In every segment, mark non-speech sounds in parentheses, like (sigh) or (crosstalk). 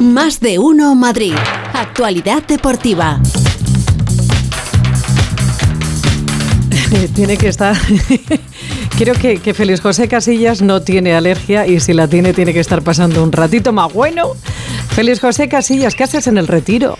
Más de uno Madrid. Actualidad deportiva. (laughs) Tiene que estar. (laughs) Creo que, que Félix José Casillas no tiene alergia y si la tiene, tiene que estar pasando un ratito más bueno. Félix José Casillas, ¿qué haces en el retiro?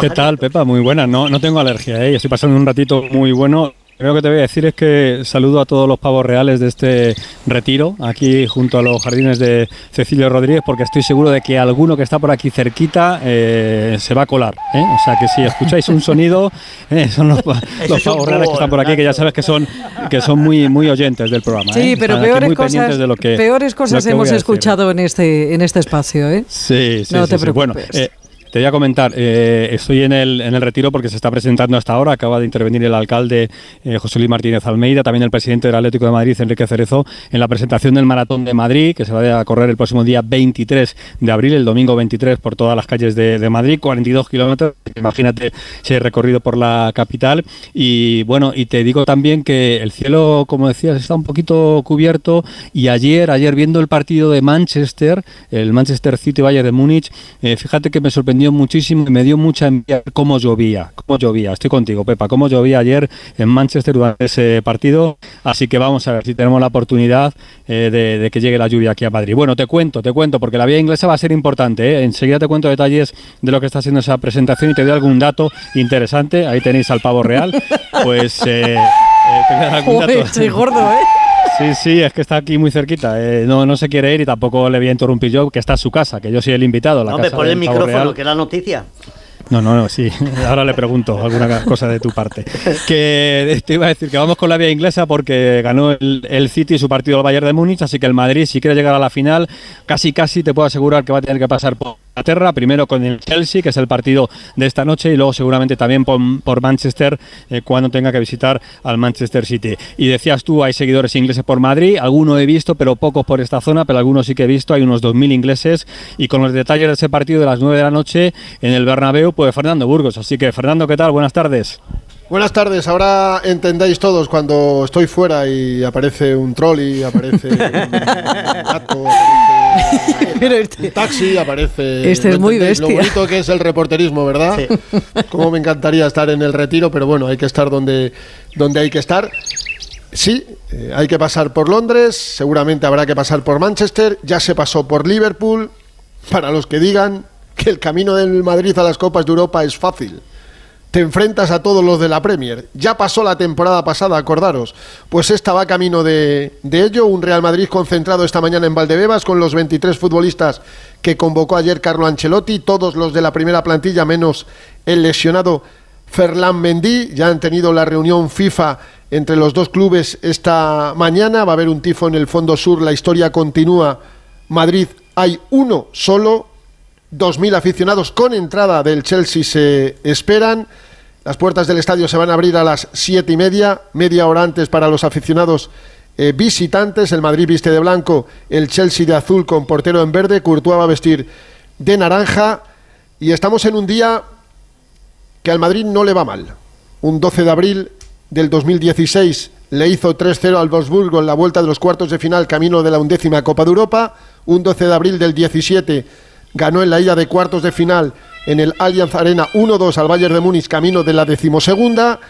¿Qué tal, Pepa? Muy buena. No, no tengo alergia, ¿eh? estoy pasando un ratito muy bueno. Lo que te voy a decir es que saludo a todos los pavos reales de este retiro, aquí junto a los jardines de Cecilio Rodríguez, porque estoy seguro de que alguno que está por aquí cerquita eh, se va a colar. ¿eh? O sea que si escucháis un sonido, (laughs) eh, son los, los pavos reales que están por aquí, que ya sabes que son, que son muy, muy oyentes del programa. Sí, ¿eh? pero peores muy cosas, pendientes de lo que- peores lo cosas que hemos escuchado en este, en este espacio. ¿eh? Sí, sí, No sí, te sí. Bueno, preocupes. eh, te voy a comentar, eh, estoy en el, en el retiro porque se está presentando hasta ahora, acaba de intervenir el alcalde eh, José Luis Martínez Almeida, también el presidente del Atlético de Madrid, Enrique Cerezo, en la presentación del Maratón de Madrid, que se va a correr el próximo día 23 de abril, el domingo 23, por todas las calles de, Madrid, 42 kilómetros, imagínate ese recorrido por la capital. Y bueno, y te digo también que el cielo, como decías, está un poquito cubierto. Y ayer, ayer viendo el partido de Manchester, el Manchester City Bayern de Múnich, eh, fíjate que me sorprendió muchísimo y me dio mucha envidia cómo llovía, cómo llovía. Estoy contigo, Pepa, cómo llovía ayer en Manchester durante ese partido. Así que vamos a ver si tenemos la oportunidad eh, de, de que llegue la lluvia aquí a Madrid. Bueno, te cuento, te cuento, porque la vía inglesa va a ser importante. ¿eh? Enseguida te cuento detalles de lo que está haciendo esa presentación y te doy algún dato interesante. Ahí tenéis al pavo real. Pues eh, eh, te voy a dar algún (laughs) Joder, dato. estoy gordo, ¿eh? Sí, sí, es que está aquí muy cerquita. eh, no, no se quiere ir y tampoco le voy a interrumpir yo, que está en su casa, que yo soy el invitado. La No, casa pon el micrófono, real. que es la noticia. No, no, no, sí. (laughs) Ahora le pregunto alguna cosa de tu parte. Que te iba a decir que vamos con la vía inglesa porque ganó el, el City su partido al Bayern de Múnich, así que el Madrid, si quiere llegar a la final, casi casi te puedo asegurar que va a tener que pasar por Inglaterra, primero con el Chelsea, que es el partido de esta noche, y luego seguramente también por, Manchester eh, cuando tenga que visitar al Manchester City. Y decías tú, hay seguidores ingleses por Madrid, algunos he visto, pero pocos por esta zona, pero algunos sí que he visto, hay unos 2.000 ingleses, y con los detalles de ese partido de las 9 de la noche en el Bernabéu, pues Fernando Burgos. Así que, Fernando, ¿qué tal? Buenas tardes. Buenas tardes, ahora entendéis todos cuando estoy fuera y aparece un trolley, aparece un gato, aparece este- un taxi, aparece... Este es ¿no muy entendéis Lo bestia. bonito que es el reporterismo, ¿verdad? Cómo me encantaría estar en el retiro, pero bueno, hay que estar donde, donde hay que estar. Sí, eh, hay que pasar por Londres, seguramente habrá que pasar por Manchester, ya se pasó por Liverpool, para los que digan que el camino del Madrid a las Copas de Europa es fácil te enfrentas a todos los de la Premier. Ya pasó la temporada pasada, acordaros. Pues esta va camino de, de ello. Un Real Madrid concentrado esta mañana en Valdebebas con los 23 futbolistas que convocó ayer Carlo Ancelotti, todos los de la primera plantilla, menos el lesionado Ferland Mendy. Ya han tenido la reunión FIFA entre los dos clubes esta mañana. Va a haber un tifo en el Fondo Sur. La historia continúa. Madrid hay uno solo. 2.000 aficionados con entrada del Chelsea se esperan. Las puertas del estadio se van a abrir a las siete y media, media hora antes para los aficionados eh, visitantes. El Madrid viste de blanco, el Chelsea de azul con portero en verde. Courtois va a vestir de naranja. Y estamos en un día que al Madrid no le va mal. Un 12 de abril del 2016 le hizo 3-0 al Wolfsburgo en la vuelta de los cuartos de final camino de la undécima Copa de Europa. Un 12 de abril del 17 ganó en la ida de cuartos de final en el Allianz Arena 1-2 al Bayern de Múnich camino de la decimosegunda.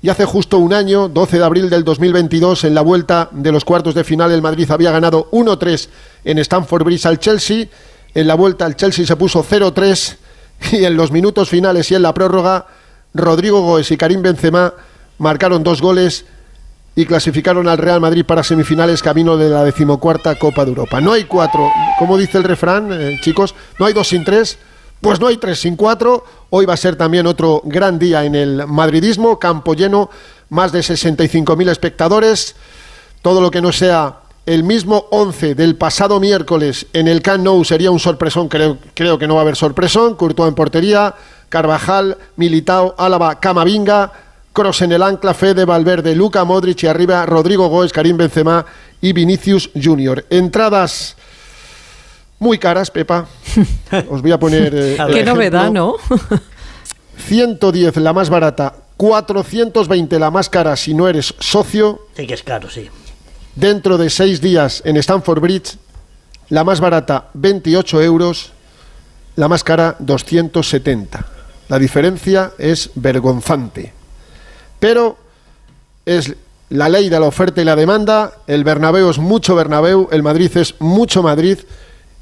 Y hace justo un año, 12 de abril del 2022, en la vuelta de los cuartos de final, el Madrid había ganado 1-3 en Stamford Bridge al Chelsea. En la vuelta, el Chelsea se puso 0-3 (laughs) y en los minutos finales y en la prórroga, Rodrigo Goes y Karim Benzema marcaron dos goles y clasificaron al Real Madrid para semifinales camino de la decimocuarta Copa de Europa. No hay cuatro, como dice el refrán, eh, chicos, no hay dos sin tres, pues no hay tres sin cuatro. Hoy va a ser también otro gran día en el madridismo, campo lleno, más de 65.000 espectadores. Todo lo que no sea el mismo 11 del pasado miércoles en el Camp Nou sería un sorpresón, creo, creo que no va a haber sorpresón. Courtois en portería, Carvajal, Militao, Álava, Camavinga, Cross en el ancla, Fede Valverde, Luca Modric y arriba Rodrigo Goes, Karim Benzema y Vinicius Junior. Entradas muy caras, Pepa. (laughs) Os voy a poner. eh, el Qué ejemplo. novedad, ¿no? 110 la más barata, 420 la más cara si no eres socio. Sí que es caro, sí. Dentro de seis días en Stamford Bridge, la más barata 28 euros, la más cara 270. La diferencia es vergonzante. Pero es la ley de la oferta y la demanda, el Bernabéu es mucho Bernabéu, el Madrid es mucho Madrid.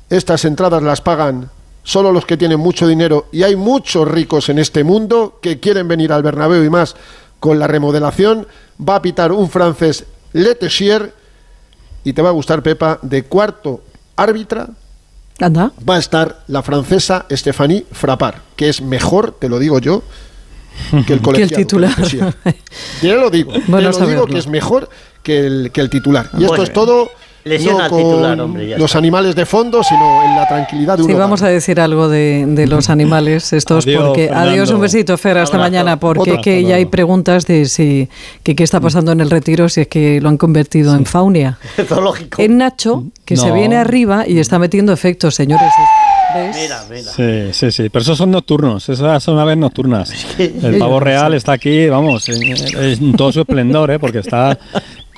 Estas entradas las pagan solo los que tienen mucho dinero y hay muchos ricos en este mundo que quieren venir al Bernabéu y más con la remodelación. Va a pitar un francés Letessier y te va a gustar Pepa de cuarto árbitra. Anda. Va a estar la francesa Stéphanie Frappard, que es mejor, te lo digo yo, que el (laughs) colegiado. Que el titular. (laughs) Yo lo digo. Bueno, lo digo que es mejor que el, que el titular. Y esto es todo Lesiona no al titular, hombre. ya los está. animales de fondo, sino en la tranquilidad de un Sí, hogar. vamos a decir algo de, de los animales estos Adiós, porque Fernando. adiós un besito Fer hasta Abrazo. mañana porque Otro. que ya hay preguntas de si que qué está pasando en el retiro si es que lo han convertido en faunia. (laughs) Zoológico. En Nacho que se viene arriba y está metiendo efectos, señores. ¿Ves? Mira, mira. Sí, sí, sí. Pero esos son nocturnos, esas son aves nocturnas. (laughs) El pavo real está aquí, vamos, en, en todo su esplendor, ¿eh? porque está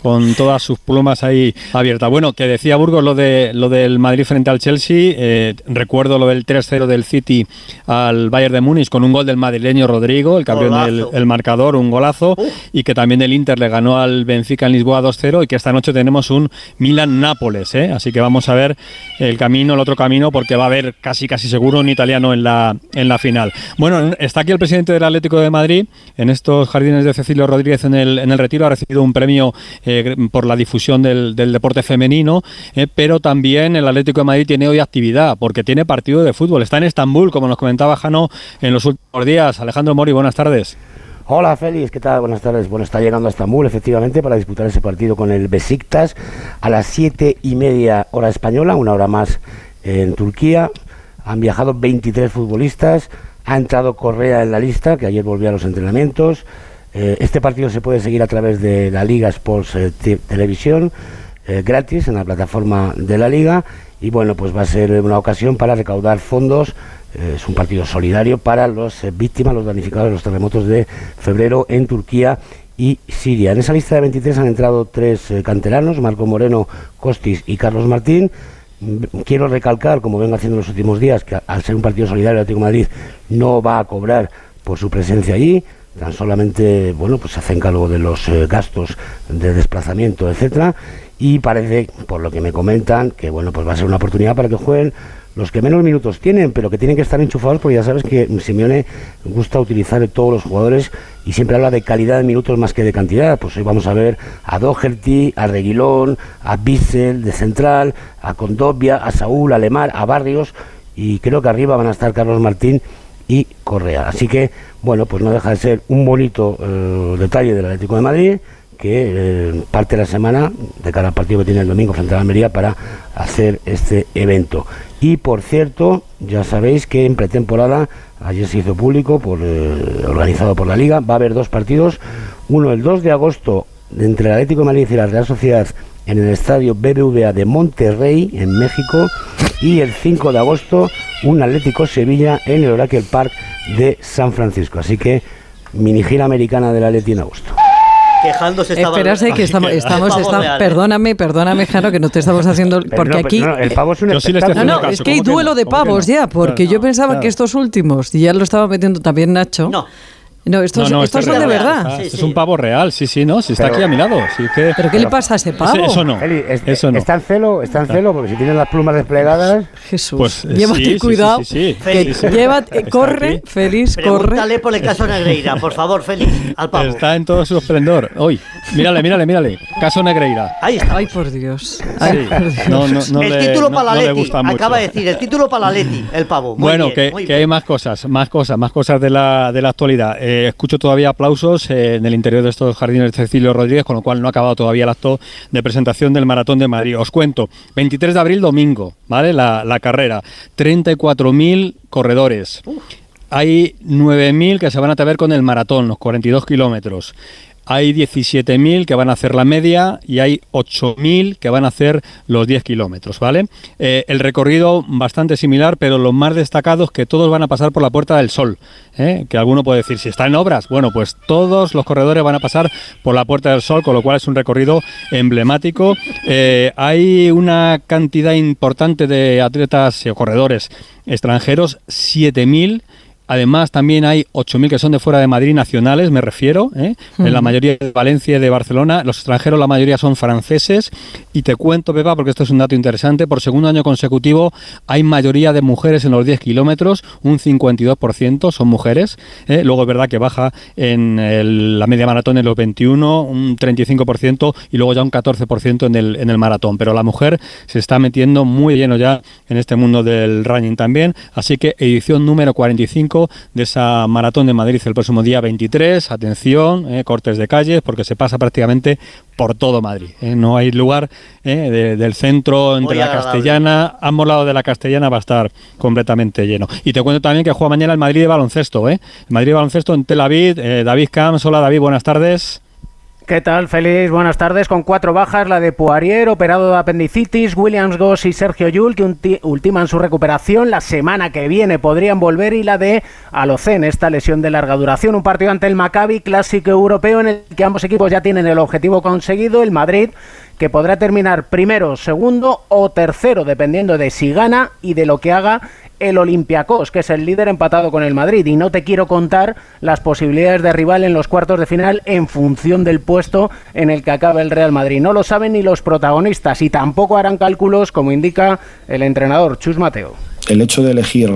con todas sus plumas ahí abiertas. Bueno, que decía Burgos lo de lo del Madrid frente al Chelsea, eh, recuerdo lo del 3-0 del City al Bayern de Múnich con un gol del madrileño Rodrigo, el que abrió el, Golazo. el marcador, un golazo, y que también el Inter le ganó al Benfica en Lisboa 2-0 y que esta noche tenemos un Milan-Nápoles, ¿eh? así que vamos a ver el camino, el otro camino, porque va a haber casi casi seguro un italiano en la, en la final. Bueno, está aquí el presidente del Atlético de Madrid, en estos jardines de Cecilio Rodríguez en el, en el retiro, ha recibido un premio eh, por la difusión del, deporte femenino, eh, pero también el Atlético de Madrid tiene hoy actividad, porque tiene partido de fútbol, está en Estambul, como nos comentaba Jano en los últimos días. Alejandro Mori, buenas tardes. Hola Félix, ¿qué tal? Buenas tardes. Bueno, está llegando a Estambul efectivamente para disputar ese partido con el Besiktas a las siete y media hora española, una hora más en Turquía. Han viajado 23 futbolistas, ha entrado Correa en la lista, que ayer volvió a los entrenamientos. Eh, este partido se puede seguir a través de la Liga Sports eh, Te- Televisión, eh, gratis en la plataforma de la Liga. Y bueno, pues va a ser una ocasión para recaudar fondos es un partido solidario para las víctimas, los damnificados de los terremotos de febrero en Turquía y Siria. En esa lista de 23 han entrado tres canteranos, Marco Moreno, Costis y Carlos Martín. Mm, Quiero recalcar, como vengo haciendo en los últimos días, que al ser un partido solidario, el Atlético Madrid no va a cobrar por su presencia allí, tan solamente, bueno, pues se hacen cargo de los eh, gastos de desplazamiento, etcétera, y parece, por lo que me comentan, que bueno, pues va a ser una oportunidad para que jueguen los que menos minutos tienen, pero que tienen que estar enchufados, porque ya sabes que Simeone gusta utilizar todos los jugadores y siempre habla de calidad de minutos más que de cantidad. Pues hoy vamos a ver a Doherty, a Reguilón, a Bissell de central, a Condovia, a Saúl, a Lemar, a Barrios, y creo que arriba van a estar Carlos Martín y Correa. Así que, bueno, pues no deja de ser un bonito eh, detalle del Atlético de Madrid que eh, parte la semana de cara partido que tiene el domingo frente a la Almería para hacer este evento. Y por cierto, ya sabéis que en pretemporada, ayer se hizo público, por, eh, organizado por la Liga, va a haber dos partidos, uno el 2 de agosto entre el Atlético de Madrid y la Real Sociedad en el estadio BBVA de Monterrey, en México, y el 5 de agosto un Atlético Sevilla en el Oracle Park de San Francisco. Así que mini gira americana del Atleti en agosto. Quejándose estaba Espérate que estamos, estamos, pavo está- real, perdóname, perdóname, Jano, que no te estamos haciendo, porque no, aquí... no, el pavo es un Yo sí le estoy No, no, caso, es que hay ¿cómo que duelo no? de ¿Cómo que pavos no? ya, porque Claro, yo pensaba claro. que estos últimos, y ya lo estaba metiendo también Nacho. No. No, estos, No, no, estos son es de real, verdad. está- Sí, Es sí. un pavo real, sí, sí, ¿no? Si está Pero- aquí a mi lado. Es que... ¿Pero qué le pasa a ese pavo? Eso no. Feli, es- Eso no. está en celo, está en celo, porque si tienes las plumas desplegadas, Jesús, Pues, eh, llévate sí, cuidado. sí, sí, sí. que Félix. llévate- corre, aquí. feliz, corre. Pregúntale por el caso (laughs) Negreira, por favor, Félix, al pavo. Está en todo su esplendor. Hoy, mírale, mírale, mírale. Caso Negreira. Ahí está. Ay, por Dios. Ay, Sí. por Dios. No, no, no el le, título no- para no la le Leti. gusta mucho. Acaba de decir, el título para la Leti, el pavo. Muy bueno, bien, que, muy que bien. hay más cosas, más cosas, más cosas de la, de la actualidad. Eh, escucho todavía aplausos eh, en el interior de estos jardines de Cecilio Rodríguez, con lo cual no ha acabado todavía el acto de presentación del Maratón de Madrid. Os cuento, 23 de abril, domingo, ¿vale? La, la carrera. 34.000 corredores. Hay 9.000 que se van a atrever con el maratón, los 42 kilómetros. Hay 17.000 que van a hacer la media y hay 8.000 que van a hacer los 10 kilómetros, ¿vale? Eh, el recorrido bastante similar, pero lo más destacado es que todos van a pasar por la Puerta del Sol, ¿eh? que alguno puede decir, si está en obras, bueno, pues todos los corredores van a pasar por la Puerta del Sol, con lo cual es un recorrido emblemático. Eh, hay una cantidad importante de atletas o corredores extranjeros, 7.000 Además, también hay 8.000 que son de fuera de Madrid nacionales, me refiero, ¿eh? en la mayoría de Valencia y de Barcelona. Los extranjeros, la mayoría son franceses. Y te cuento, Pepa, porque esto es un dato interesante, por segundo año consecutivo hay mayoría de mujeres en los 10 kilómetros, un 52% son mujeres. ¿eh? Luego es verdad que baja en la media maratón en los 21, un 35% y luego ya un 14% en el, en el maratón. Pero la mujer se está metiendo muy lleno ya en este mundo del running también. Así que edición número 45 de esa maratón de Madrid el próximo día 23. Atención, eh, cortes de calles, porque se pasa prácticamente por todo Madrid. Eh. No hay lugar eh, del centro entre la Castellana, ambos lados de la Castellana va a estar completamente lleno. Y te cuento también que juega mañana el Madrid de baloncesto. El Madrid de baloncesto en Tel Aviv. David Camps, hola David, buenas tardes. ¿Qué tal, Félix? Buenas tardes. Con cuatro bajas, la de Poirier, operado de apendicitis, Williams Goss y Sergio Yul, que ultiman su recuperación. La semana que viene podrían volver y la de Alocen, esta lesión de larga duración. Un partido ante el Maccabi, clásico europeo, en el que ambos equipos ya tienen el objetivo conseguido. El Madrid, que podrá terminar primero, segundo o tercero, dependiendo de si gana y de lo que haga el Olympiacos, que es el líder empatado con el Madrid. Y no te quiero contar las posibilidades de rival en los cuartos de final en función del puesto en el que acaba el Real Madrid. No lo saben ni los protagonistas y tampoco harán cálculos, como indica el entrenador Chus Mateo. El hecho de elegir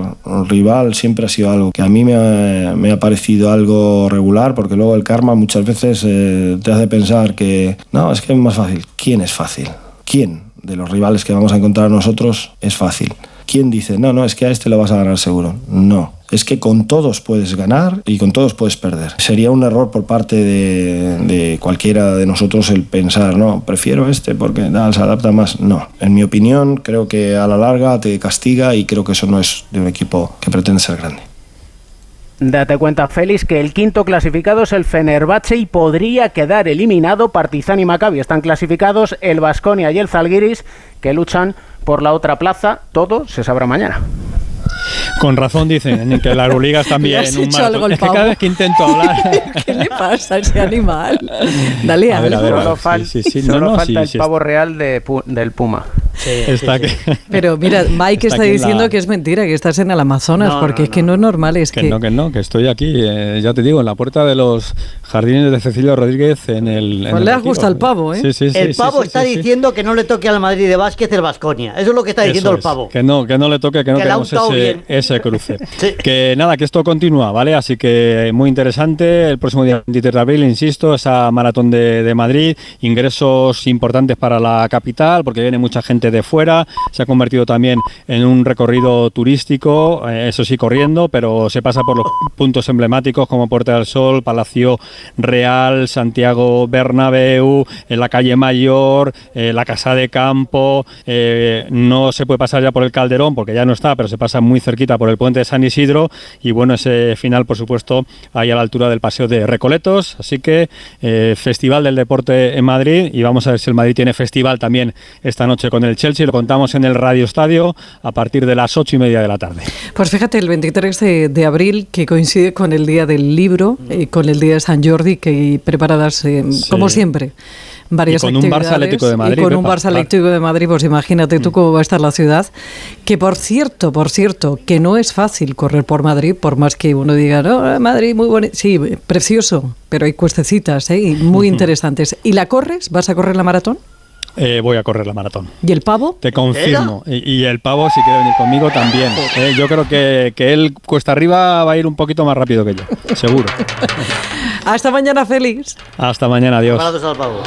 rival siempre ha sido algo que a mí me ha, parecido algo regular, porque luego el karma muchas veces eh, te hace pensar que no, es que es más fácil. ¿Quién es fácil? ¿Quién de los rivales que vamos a encontrar nosotros es fácil? ¿Quién dice, no, no, es que a este lo vas a ganar seguro? No. Es que con todos puedes ganar y con todos puedes perder. Sería un error por parte de, cualquiera de nosotros el pensar, no, prefiero este porque se adapta más. No. En mi opinión, creo que a la larga te castiga y creo que eso no es de un equipo que pretende ser grande. Date cuenta, Félix, que el quinto clasificado es el Fenerbahce y podría quedar eliminado. Partizan y Maccabi están clasificados, el Vasconia y el Zalgiris que luchan por la otra plaza. Todo se sabrá mañana. Con razón dicen que las Euroliga (laughs) también. un algo es que cada vez que intento hablar. (laughs) ¿Qué le pasa a ese animal? Dale a ver, Solo, falta el pavo real de, del Puma. Está (laughs) Pero mira, Mike está, diciendo que es mentira, que estás en el Amazonas, porque es que no es normal. Es que, no, que no, que estoy aquí, eh, ya te digo, en la puerta de los jardines de Cecilio Rodríguez en el. Pues le gusta el pavo, ¿eh? Sí, sí, el pavo está diciendo que no le toque al Madrid de básquet el Vasconia. Eso es lo que está diciendo el pavo. Que no, que no le toque, que no queremos ese, ese, cruce. (laughs) Que nada, que esto continúa, ¿vale? Así que muy interesante. El próximo día 23 de abril, insisto, esa maratón de, de Madrid. Ingresos importantes para la capital, porque viene mucha gente de fuera. Se ha convertido también en un recorrido turístico, eh, eso sí, corriendo, pero se pasa por los puntos emblemáticos como Puerta del Sol, Palacio Real, Santiago Bernabéu, en la calle Mayor, eh, la Casa de Campo. Eh, no se puede pasar ya por el Calderón porque ya no está, pero se pasa muy cerquita por el puente de San Isidro. Y bueno, ese final, por supuesto, ahí a la altura del Paseo de Recoletos. Así que Festival del Deporte en Madrid y vamos a ver si el Madrid tiene festival también esta noche con el Chelsea. Lo contamos en el Radio Estadio a partir de las ocho y media de la tarde. Pues fíjate, el 23 de, abril, que coincide con el Día del Libro, y con el Día de San Jordi, que preparadas eh, como siempre varias y con un Barça Atlético de Madrid. Y con un Barça Atlético de Madrid, pues imagínate tú mm. cómo va a estar la ciudad. Que por cierto, por cierto, que no es fácil correr por Madrid, por más que uno diga, no, Madrid muy bonito. Sí, precioso, pero hay cuestecitas ¿eh? muy (laughs) interesantes. ¿Y la corres? ¿Vas a correr la maratón? Eh, voy a correr la maratón. ¿Y el pavo? Te confirmo. Y, el pavo, si quiere venir conmigo, también. Eh, yo creo que, que, él cuesta arriba va a ir un poquito más rápido que yo, seguro. (laughs) Hasta mañana, Félix. Hasta mañana, adiós. al pavo.